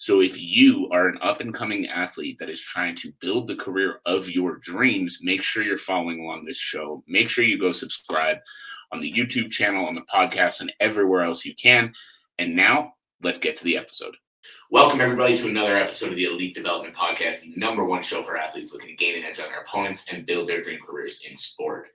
So if you are an up and coming athlete that is trying to build the career of your dreams, make sure you're following along this show. Make sure you go subscribe on the YouTube channel, on the podcast, and everywhere else you can. And now let's get to the episode. Welcome, everybody, to another episode of the Elite Development Podcast, the number one show for athletes looking to gain an edge on their opponents and build their dream careers in sport.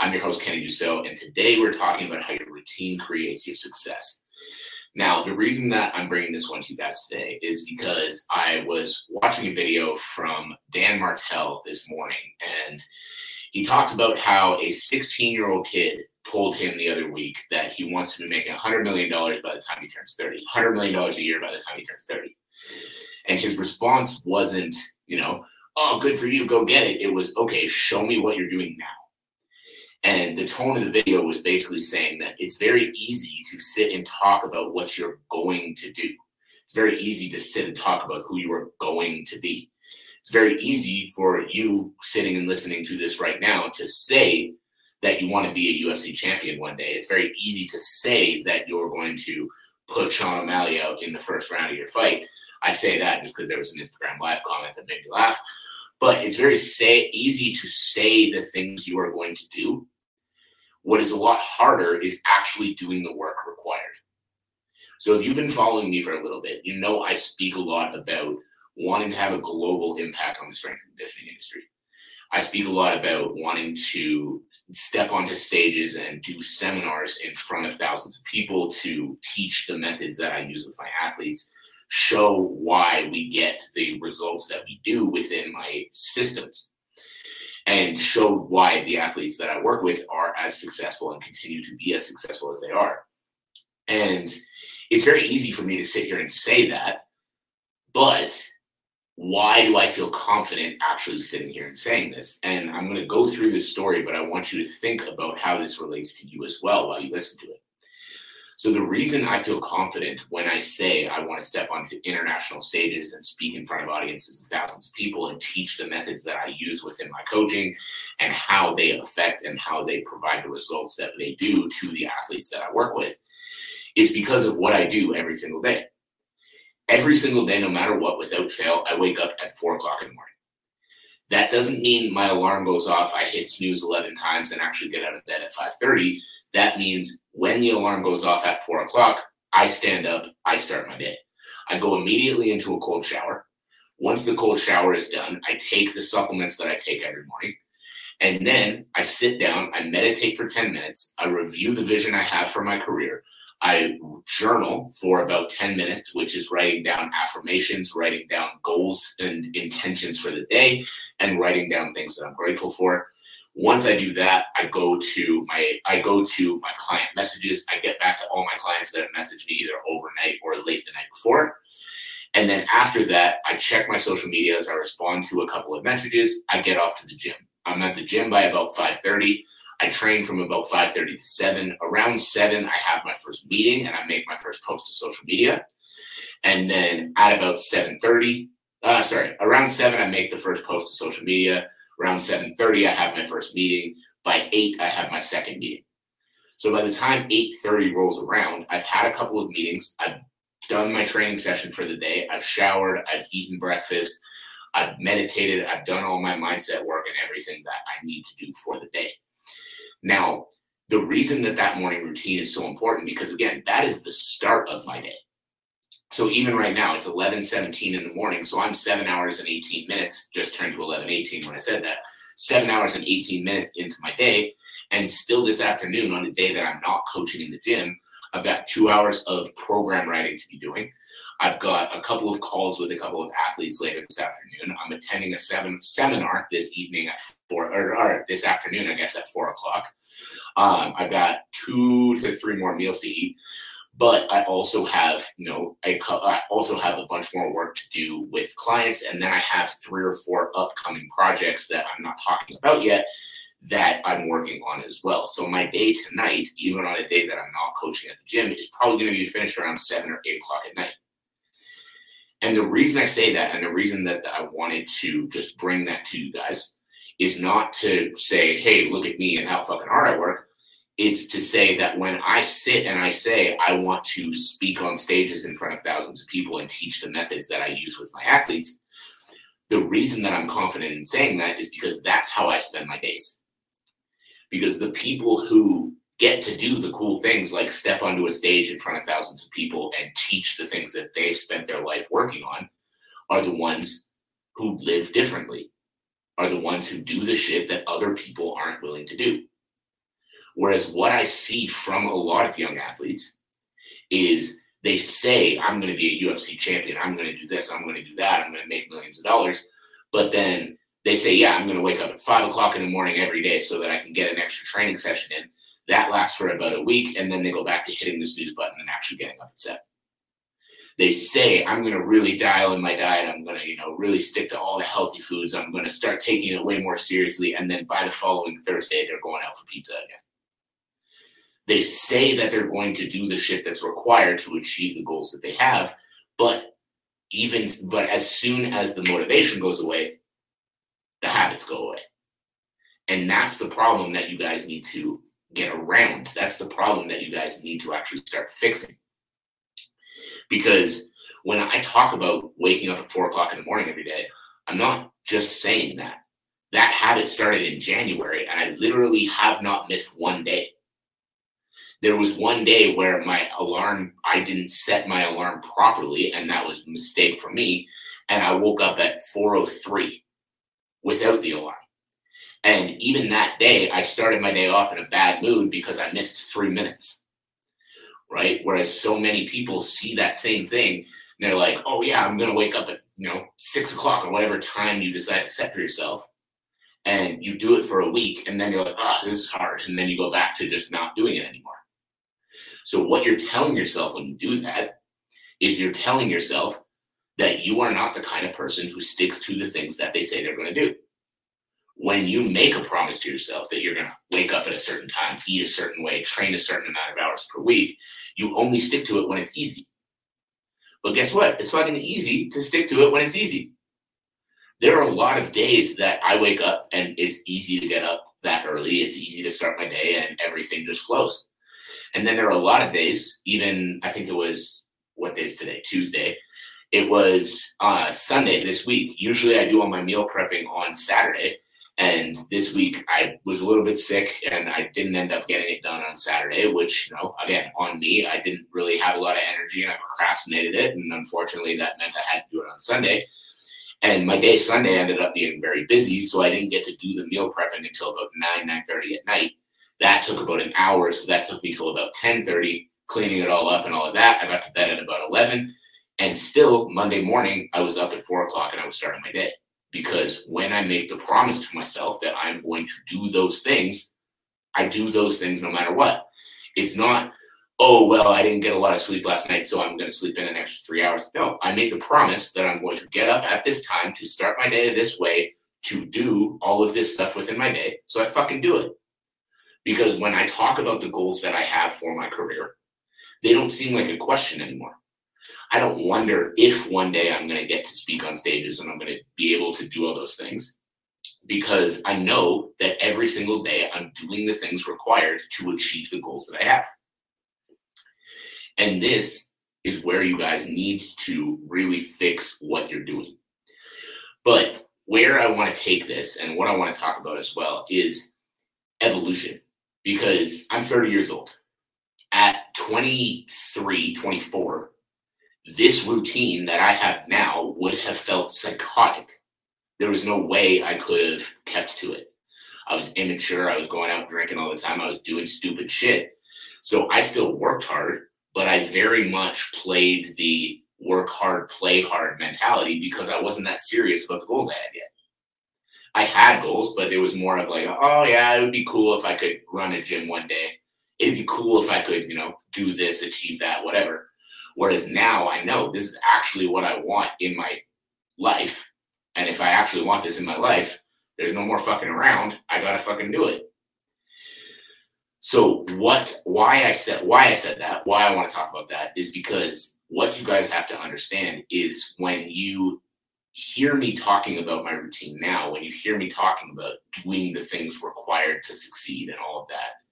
I'm your host, Kenny Dusseault, and today we're talking about how your routine creates your success. Now, the reason that I'm bringing this one to you guys today is because I was watching a video from Dan Martell this morning, and he talked about how a 16 year old kid told him the other week that he wants to be making $100 million by the time he turns 30, $100 million a year by the time he turns 30. And his response wasn't, you know, oh, good for you, go get it. It was, okay, show me what you're doing now. And the tone of the video was basically saying that it's very easy to sit and talk about what you're going to do. It's very easy to sit and talk about who you are going to be. It's very easy for you sitting and listening to this right now to say that you want to be a UFC champion one day. It's very easy to say that you're going to put Sean O'Malley out in the first round of your fight. I say that just because there was an Instagram live comment that made me laugh. But it's very say, easy to say the things you are going to do what is a lot harder is actually doing the work required. So if you've been following me for a little bit, you know I speak a lot about wanting to have a global impact on the strength and conditioning industry. I speak a lot about wanting to step onto stages and do seminars in front of thousands of people to teach the methods that I use with my athletes, show why we get the results that we do within my systems and show why the athletes that I work with are as successful and continue to be as successful as they are. And it's very easy for me to sit here and say that, but why do I feel confident actually sitting here and saying this? And I'm going to go through this story, but I want you to think about how this relates to you as well while you listen to it. So the reason I feel confident when I say I want to step onto international stages and speak in front of audiences of thousands of people and teach the methods that I use within my coaching and how they affect and how they provide the results that they do to the athletes that I work with is because of what I do every single day. Every single day, no matter what, without fail, I wake up at four o'clock in the morning. That doesn't mean my alarm goes off, I hit snooze 11 times and actually get out of bed at 5:30 that means when the alarm goes off at four o'clock, I stand up, I start my day. I go immediately into a cold shower. Once the cold shower is done, I take the supplements that I take every morning. And then I sit down, I meditate for 10 minutes, I review the vision I have for my career. I journal for about 10 minutes, which is writing down affirmations, writing down goals and intentions for the day, and writing down things that I'm grateful for. Once I do that, I go to my I go to my client messages. I get back to all my clients that have messaged me either overnight or late the night before. And then after that, I check my social media as I respond to a couple of messages. I get off to the gym. I'm at the gym by about 5:30. I train from about 5:30 to 7. Around 7, I have my first meeting and I make my first post to social media. And then at about 7:30, uh, sorry, around 7, I make the first post to social media. Around 7:30, I have my first meeting. By 8, I have my second meeting. So by the time 8:30 rolls around, I've had a couple of meetings. I've done my training session for the day. I've showered. I've eaten breakfast. I've meditated. I've done all my mindset work and everything that I need to do for the day. Now, the reason that that morning routine is so important because again, that is the start of my day. So even right now, it's 11:17 in the morning. So I'm seven hours and 18 minutes. Just turned to 11:18 when I said that. Seven hours and 18 minutes into my day, and still this afternoon, on a day that I'm not coaching in the gym, I've got two hours of program writing to be doing. I've got a couple of calls with a couple of athletes later this afternoon. I'm attending a seven seminar this evening at four, or, or this afternoon, I guess, at four o'clock. Um, I've got two to three more meals to eat but I also have, you know, I, I also have a bunch more work to do with clients, and then I have three or four upcoming projects that I'm not talking about yet that I'm working on as well. So my day tonight, even on a day that I'm not coaching at the gym, is probably going to be finished around seven or eight o'clock at night. And the reason I say that, and the reason that I wanted to just bring that to you guys, is not to say, hey, look at me and how fucking hard I work. It's to say that when I sit and I say I want to speak on stages in front of thousands of people and teach the methods that I use with my athletes, the reason that I'm confident in saying that is because that's how I spend my days. Because the people who get to do the cool things like step onto a stage in front of thousands of people and teach the things that they've spent their life working on are the ones who live differently, are the ones who do the shit that other people aren't willing to do. Whereas what I see from a lot of young athletes is they say, I'm going to be a UFC champion. I'm going to do this. I'm going to do that. I'm going to make millions of dollars. But then they say, yeah, I'm going to wake up at five o'clock in the morning every day so that I can get an extra training session in. That lasts for about a week. And then they go back to hitting the snooze button and actually getting up at seven. They say, I'm going to really dial in my diet. I'm going to, you know, really stick to all the healthy foods. I'm going to start taking it way more seriously. And then by the following Thursday, they're going out for pizza again. They say that they're going to do the shit that's required to achieve the goals that they have, but even but as soon as the motivation goes away, the habits go away. And that's the problem that you guys need to get around. That's the problem that you guys need to actually start fixing. Because when I talk about waking up at four o'clock in the morning every day, I'm not just saying that. That habit started in January, and I literally have not missed one day there was one day where my alarm i didn't set my alarm properly and that was a mistake for me and i woke up at 403 without the alarm. And even that day i started my day off in a bad mood because i missed three minutes right? Whereas so many people see that same thing and they're like oh yeah i'm to wake up at you know six o'clock or whatever time you decide to set for yourself and you do it for a week and then you're like oh this is hard and then you go back to just not doing it anymore so, what you're telling yourself when you do that is you're telling yourself that you are not the kind of person who sticks to the things that they say they're going to do. When you make a promise to yourself that you're going to wake up at a certain time, eat a certain way, train a certain amount of hours per week, you only stick to it when it's easy. But guess what? It's fucking easy to stick to it when it's easy. There are a lot of days that I wake up and it's easy to get up that early. It's easy to start my day and everything just flows. And then there are a lot of days, even I think it was what day is today? Tuesday. It was uh, Sunday this week. Usually I do all my meal prepping on Saturday. And this week I was a little bit sick and I didn't end up getting it done on Saturday, which, you know, again, on me, I didn't really have a lot of energy and I procrastinated it. And unfortunately, that meant I had to do it on Sunday. And my day Sunday ended up being very busy, so I didn't get to do the meal prepping until about 9, 9.30 at night. That took about an hour, so that took me till about 10:30, cleaning it all up and all of that. I got to bed at about 11, and still Monday morning I was up at four o'clock and I was starting my day because when I make the promise to myself that I'm going to do those things, I do those things no matter what. It's not, oh well, I didn't get a lot of sleep last night, so I'm going to sleep in an extra three hours. No, I made the promise that I'm going to get up at this time to start my day this way to do all of this stuff within my day. So I fucking do it. Because when I talk about the goals that I have for my career, they don't seem like a question anymore. I don't wonder if one day I'm going to get to speak on stages and I'm going to be able to do all those things because I know that every single day I'm doing the things required to achieve the goals that I have. And this is where you guys need to really fix what you're doing. But where I want to take this and what I want to talk about as well is evolution because I'm 30 years old. At 23, 24, this routine that I have now would have felt psychotic. There was no way I could have kept to it. I was immature. I was going out drinking all the time. I was doing stupid shit. So I still worked hard, but I very much played the work hard, play hard mentality because I wasn't that serious about the goals I had yet. I had goals, but it was more of like, oh yeah, it would be cool if I could run a gym one day. It'd be cool if I could, you know, do this, achieve that, whatever. Whereas now I know this is actually what I want in my life. And if I actually want this in my life, There's no more fucking around. I gotta fucking do it. So what why I said why I said that, why I want to talk about that is because what you guys have to understand is when you hear me talking about my routine now, when you hear me talking about doing the things required to succeed and all of that,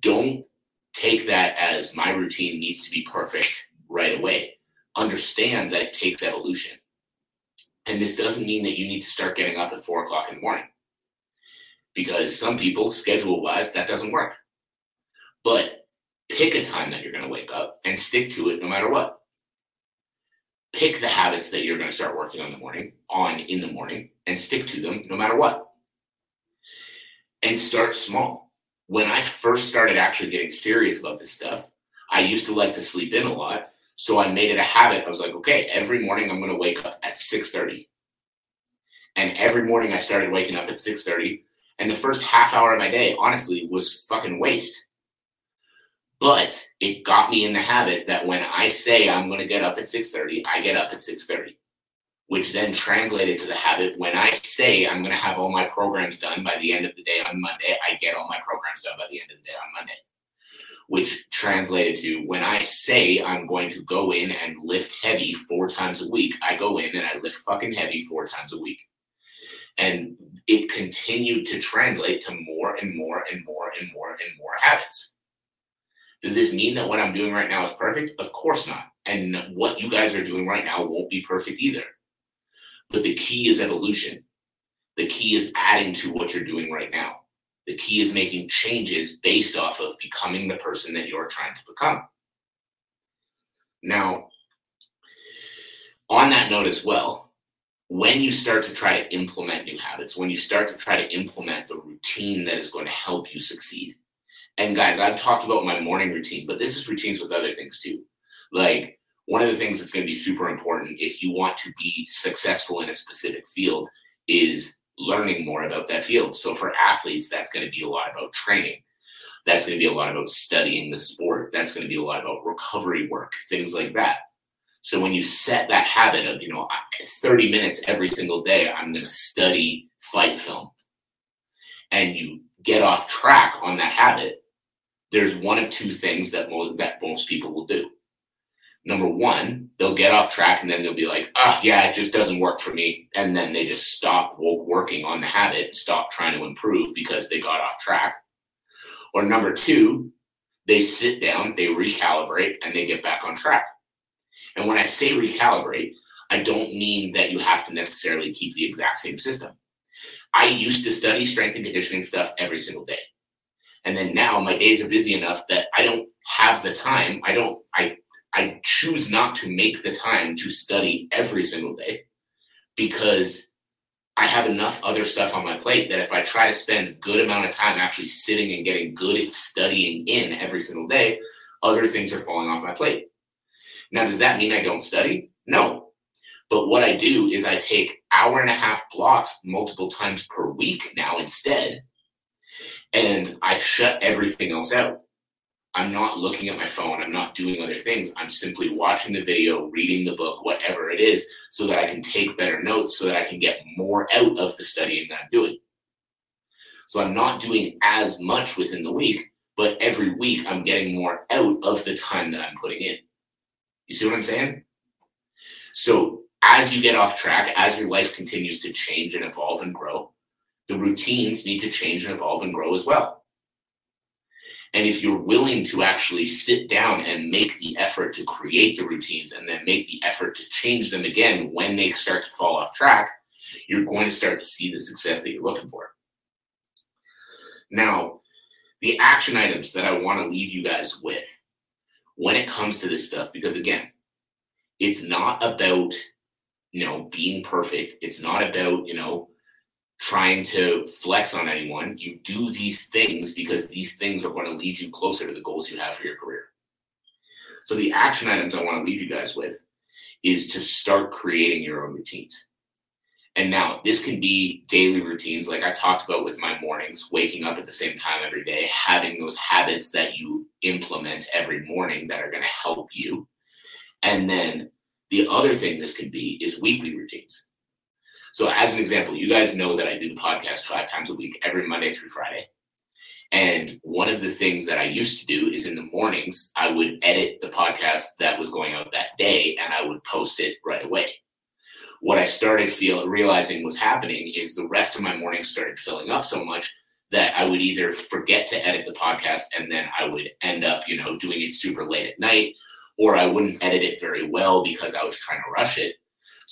don't take that as my routine needs to be perfect right away. Understand that it takes evolution. And this doesn't mean that you need to start getting up at four o'clock in the morning. Because some people, schedule wise, that doesn't work. But pick a time that you're going to wake up and stick to it no matter what. Pick the habits that you're going to start working on the morning, on in the morning, and stick to them no matter what. And start small. When I first started actually getting serious about this stuff, I used to like to sleep in a lot so I made it a habit. I was like, okay, every morning I'm going to wake up at 6:30. And every morning I started waking up at 6:30, and the first half hour of my day, honestly, was fucking waste. But it got me in the habit that when I say I'm going to get up at 6:30, I get up at 6:30, which then translated to the habit when I say I'm going to have all my programs done by the end of the day on Monday, I get all my programs done by the end of the day on Monday which translated to when I say I'm going to go in and lift heavy four times a week, I go in and I lift fucking heavy four times a week. And it continued to translate to more and more and more and more and more habits. Does this mean that what I'm doing right now is perfect? Of course not. And what you guys are doing right now won't be perfect either. But the key is evolution. The key is adding to what you're doing right now. The key is making changes based off of becoming the person that you're trying to become. Now, on that note as well, when you start to try to implement new habits, when you start to try to implement the routine that is going to help you succeed. And guys, I've talked about my morning routine, but this is routines with other things too. Like one of the things that's going to be super important if you want to be successful in a specific field is learning more about that field. So for athletes, that's going to be a lot about training. That's going to be a lot about studying the sport. That's going to be a lot about recovery work, things like that. So when you set that habit of, you know, 30 minutes every single day, I'm going to study fight film, and you get off track on that habit, there's one of two things that most, that most people will do number one, they'll get off track and then they'll be like, oh, yeah, it just doesn't work for me. And then they just stop working on the habit, stop trying to improve because they got off track. Or number two, they sit down, they recalibrate, and they get back on track. And when I say recalibrate, I don't mean that you have to necessarily keep the exact same system. I used to study strength and conditioning stuff every single day. And then now my days are busy enough that I don't have the time. I don't, I I choose not to make the time to study every single day because I have enough other stuff on my plate that if I try to spend a good amount of time actually sitting and getting good at studying in every single day, other things are falling off my plate. Now, does that mean I don't study? No. But what I do is I take hour and a half blocks multiple times per week now instead, and I shut everything else out. I'm not looking at my phone. I'm not doing other things. I'm simply watching the video, reading the book, whatever it is, so that I can take better notes, so that I can get more out of the studying that I'm doing. So I'm not doing as much within the week, but every week I'm getting more out of the time that I'm putting in. You see what I'm saying? So as you get off track, as your life continues to change and evolve and grow, the routines need to change and evolve and grow as well. And if you're willing to actually sit down and make the effort to create the routines and then make the effort to change them again when they start to fall off track, you're going to start to see the success that you're looking for. Now, the action items that I want to leave you guys with when it comes to this stuff, because again, it's not about, you know, being perfect. It's not about, you know, trying to flex on anyone. You do these things because these things are going to lead you closer to the goals you have for your career. So, the action items I want to leave you guys with is to start creating your own routines. And now, this can be daily routines, like I talked about with my mornings, waking up at the same time every day, having those habits that you implement every morning that are going to help you. And then the other thing this can be is weekly routines. So, as an example, you guys know that I do the podcast five times a week, every Monday through Friday. And one of the things that I used to do is in the mornings, I would edit the podcast that was going out that day and I would post it right away. What I started feel realizing was happening is the rest of my mornings started filling up so much that I would either forget to edit the podcast and then I would end up, you know, doing it super late at night, or I wouldn't edit it very well because I was trying to rush it.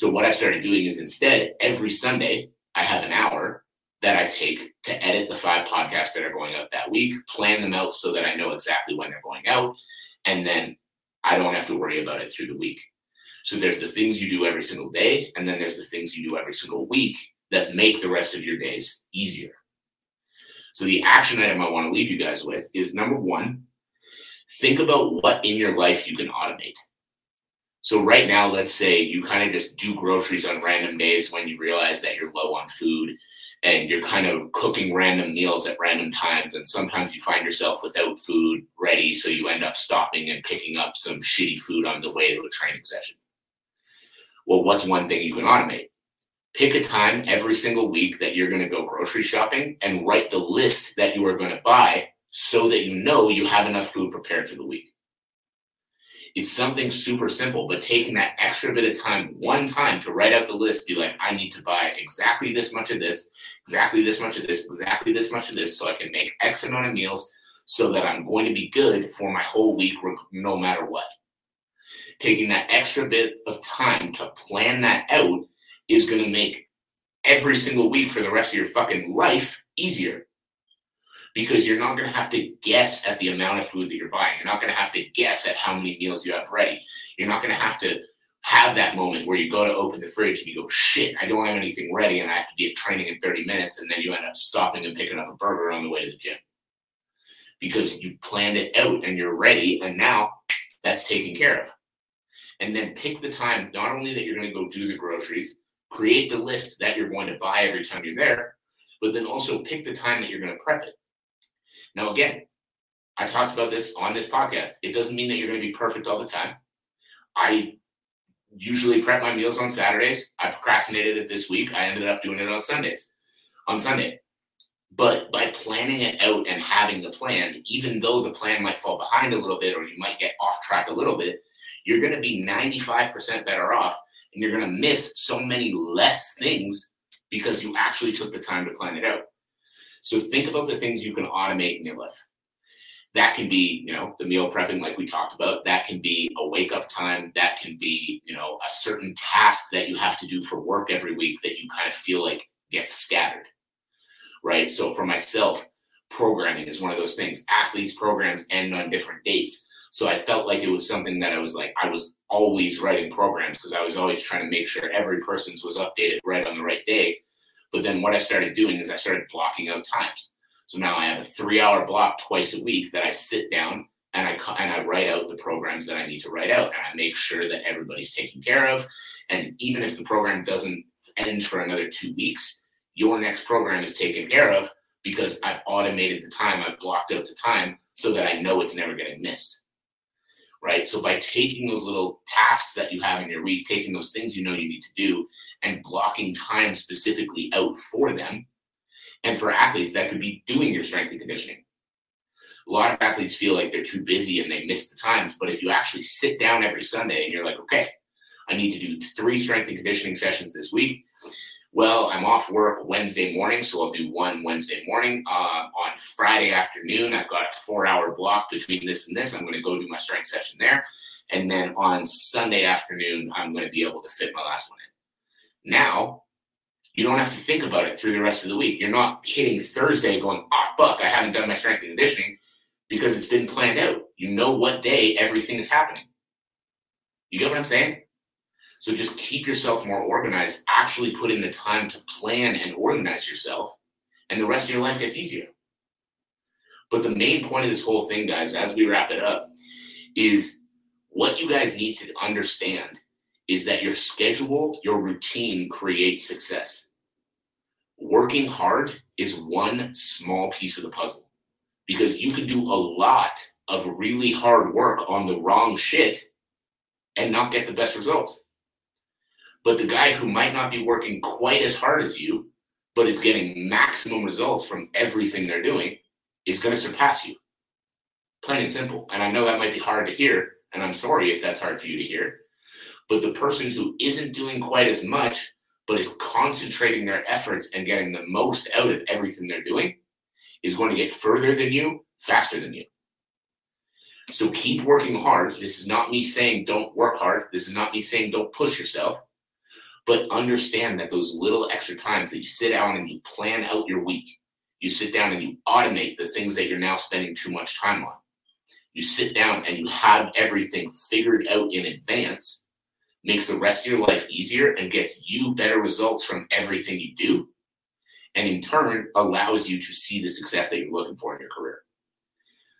So what I started doing is instead, every Sunday, I have an hour that I take to edit the five podcasts that are going out that week, plan them out so that I know exactly when they're going out, and then I don't have to worry about it through the week. So there's the things you do every single day, and then there's the things you do every single week that make the rest of your days easier. So the action item I want to leave you guys with is number one, think about what in your life you can automate. So right now, let's say you kind of just do groceries on random days when you realize that you're low on food and you're kind of cooking random meals at random times and sometimes you find yourself without food ready so you end up stopping and picking up some shitty food on the way to a training session well what's one thing you can automate pick a time every single week that you're going to go grocery shopping and write the list that you are going to buy so that you know you have enough food prepared for the week. It's something super simple, but taking that extra bit of time, one time to write out the list, be like, I need to buy exactly this much of this, exactly this much of this, exactly this much of this, so I can make X amount of meals so that I'm going to be good for my whole week, no matter what. Taking that extra bit of time to plan that out is going to make every single week for the rest of your fucking life easier because you're not going to have to guess at the amount of food that you're buying. You're not going to have to guess at how many meals you have ready. You're not going to have to have that moment where you go to open the fridge and you go, shit, I don't have anything ready and I have to be at training in 30 minutes. And then you end up stopping and picking up a burger on the way to the gym because you've planned it out and you're ready. And now that's taken care of. And then pick the time, not only that you're going to go do the groceries, create the list that you're going to buy every time you're there, but then also pick the time that you're going to prep it. Now, again, I talked about this on this podcast. It doesn't mean that you're going to be perfect all the time. I usually prep my meals on Saturdays. I procrastinated it this week. I ended up doing it on Sundays, on Sunday. But by planning it out and having the plan, even though the plan might fall behind a little bit or you might get off track a little bit, you're going to be 95% better off and you're going to miss so many less things because you actually took the time to plan it out. So think about the things you can automate in your life. That can be, you know, the meal prepping like we talked about. That can be a wake up time. That can be, you know, a certain task that you have to do for work every week that you kind of feel like gets scattered. Right. So for myself, programming is one of those things. Athletes programs end on different dates. So I felt like it was something that I was like, I was always writing programs because I was always trying to make sure every person's was updated right on the right day. But then what I started doing is I started blocking out times. So now I have a three hour block twice a week that I sit down and I and I write out the programs that I need to write out and I make sure that everybody's taken care of. And even if the program doesn't end for another two weeks, your next program is taken care of because I've automated the time, I've blocked out the time so that I know it's never getting missed right? So by taking those little tasks that you have in your week, taking those things you know you need to do, and blocking time specifically out for them. And for athletes, that could be doing your strength and conditioning. A lot of athletes feel like they're too busy and they miss the times. But if you actually sit down every Sunday and you're like, okay, I need to do three strength and conditioning sessions this week well, I'm off work Wednesday morning, so I'll do one Wednesday morning. Uh, on Friday afternoon, I've got a four hour block between this and this. I'm going to go do my strength session there. And then on Sunday afternoon, I'm going to be able to fit my last one in. Now, you don't have to think about it through the rest of the week. You're not hitting Thursday going, oh, fuck, I haven't done my strength and conditioning because it's been planned out. You know what day everything is happening. You get what I'm saying? So just keep yourself more organized. Actually put in the time to plan and organize yourself, and the rest of your life gets easier. But the main point of this whole thing, guys, as we wrap it up, is what you guys need to understand is that your schedule, your routine creates success. Working hard is one small piece of the puzzle because you can do a lot of really hard work on the wrong shit and not get the best results. But the guy who might not be working quite as hard as you, but is getting maximum results from everything they're doing, is going to surpass you. Plain and simple. And I know that might be hard to hear, and I'm sorry if that's hard for you to hear. But the person who isn't doing quite as much, but is concentrating their efforts and getting the most out of everything they're doing, is going to get further than you, faster than you. So keep working hard. This is not me saying don't work hard. This is not me saying don't push yourself. But understand that those little extra times that you sit down and you plan out your week, you sit down and you automate the things that you're now spending too much time on. You sit down and you have everything figured out in advance, makes the rest of your life easier and gets you better results from everything you do. And in turn, allows you to see the success that you're looking for in your career.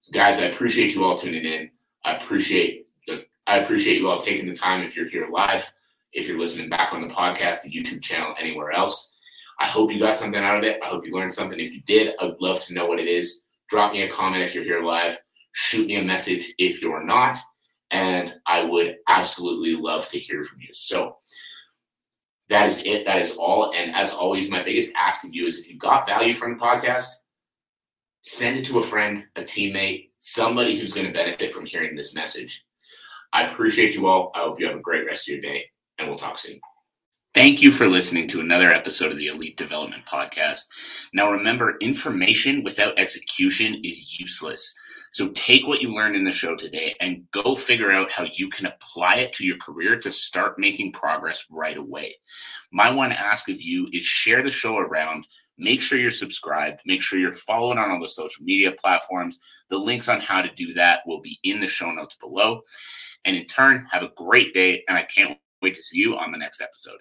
So guys, I appreciate you all tuning in. I appreciate the I appreciate you all taking the time if you're here live, if you're listening back on the podcast, the YouTube channel, anywhere else. I hope you got something out of it. I hope you learned something. If you did, I would love to know what it is. Drop me a comment if you're here live. Shoot me a message if you're not. And I would absolutely love to hear from you. So that is it. That is all. And as always, my biggest ask of you is if you got value from the podcast, send it to a friend, a teammate, somebody who's going to benefit from hearing this message. I appreciate you all. I hope you have a great rest of your day, and we'll talk soon. Thank you for listening to another episode of the Elite Development Podcast. Now, remember, information without execution is useless. So take what you learned in the show today and go figure out how you can apply it to your career to start making progress right away. My one ask of you is share the show around Make sure you're subscribed. Make sure you're following on all the social media platforms. The links on how to do that will be in the show notes below. And in turn, have a great day. And I can't wait to see you on the next episode.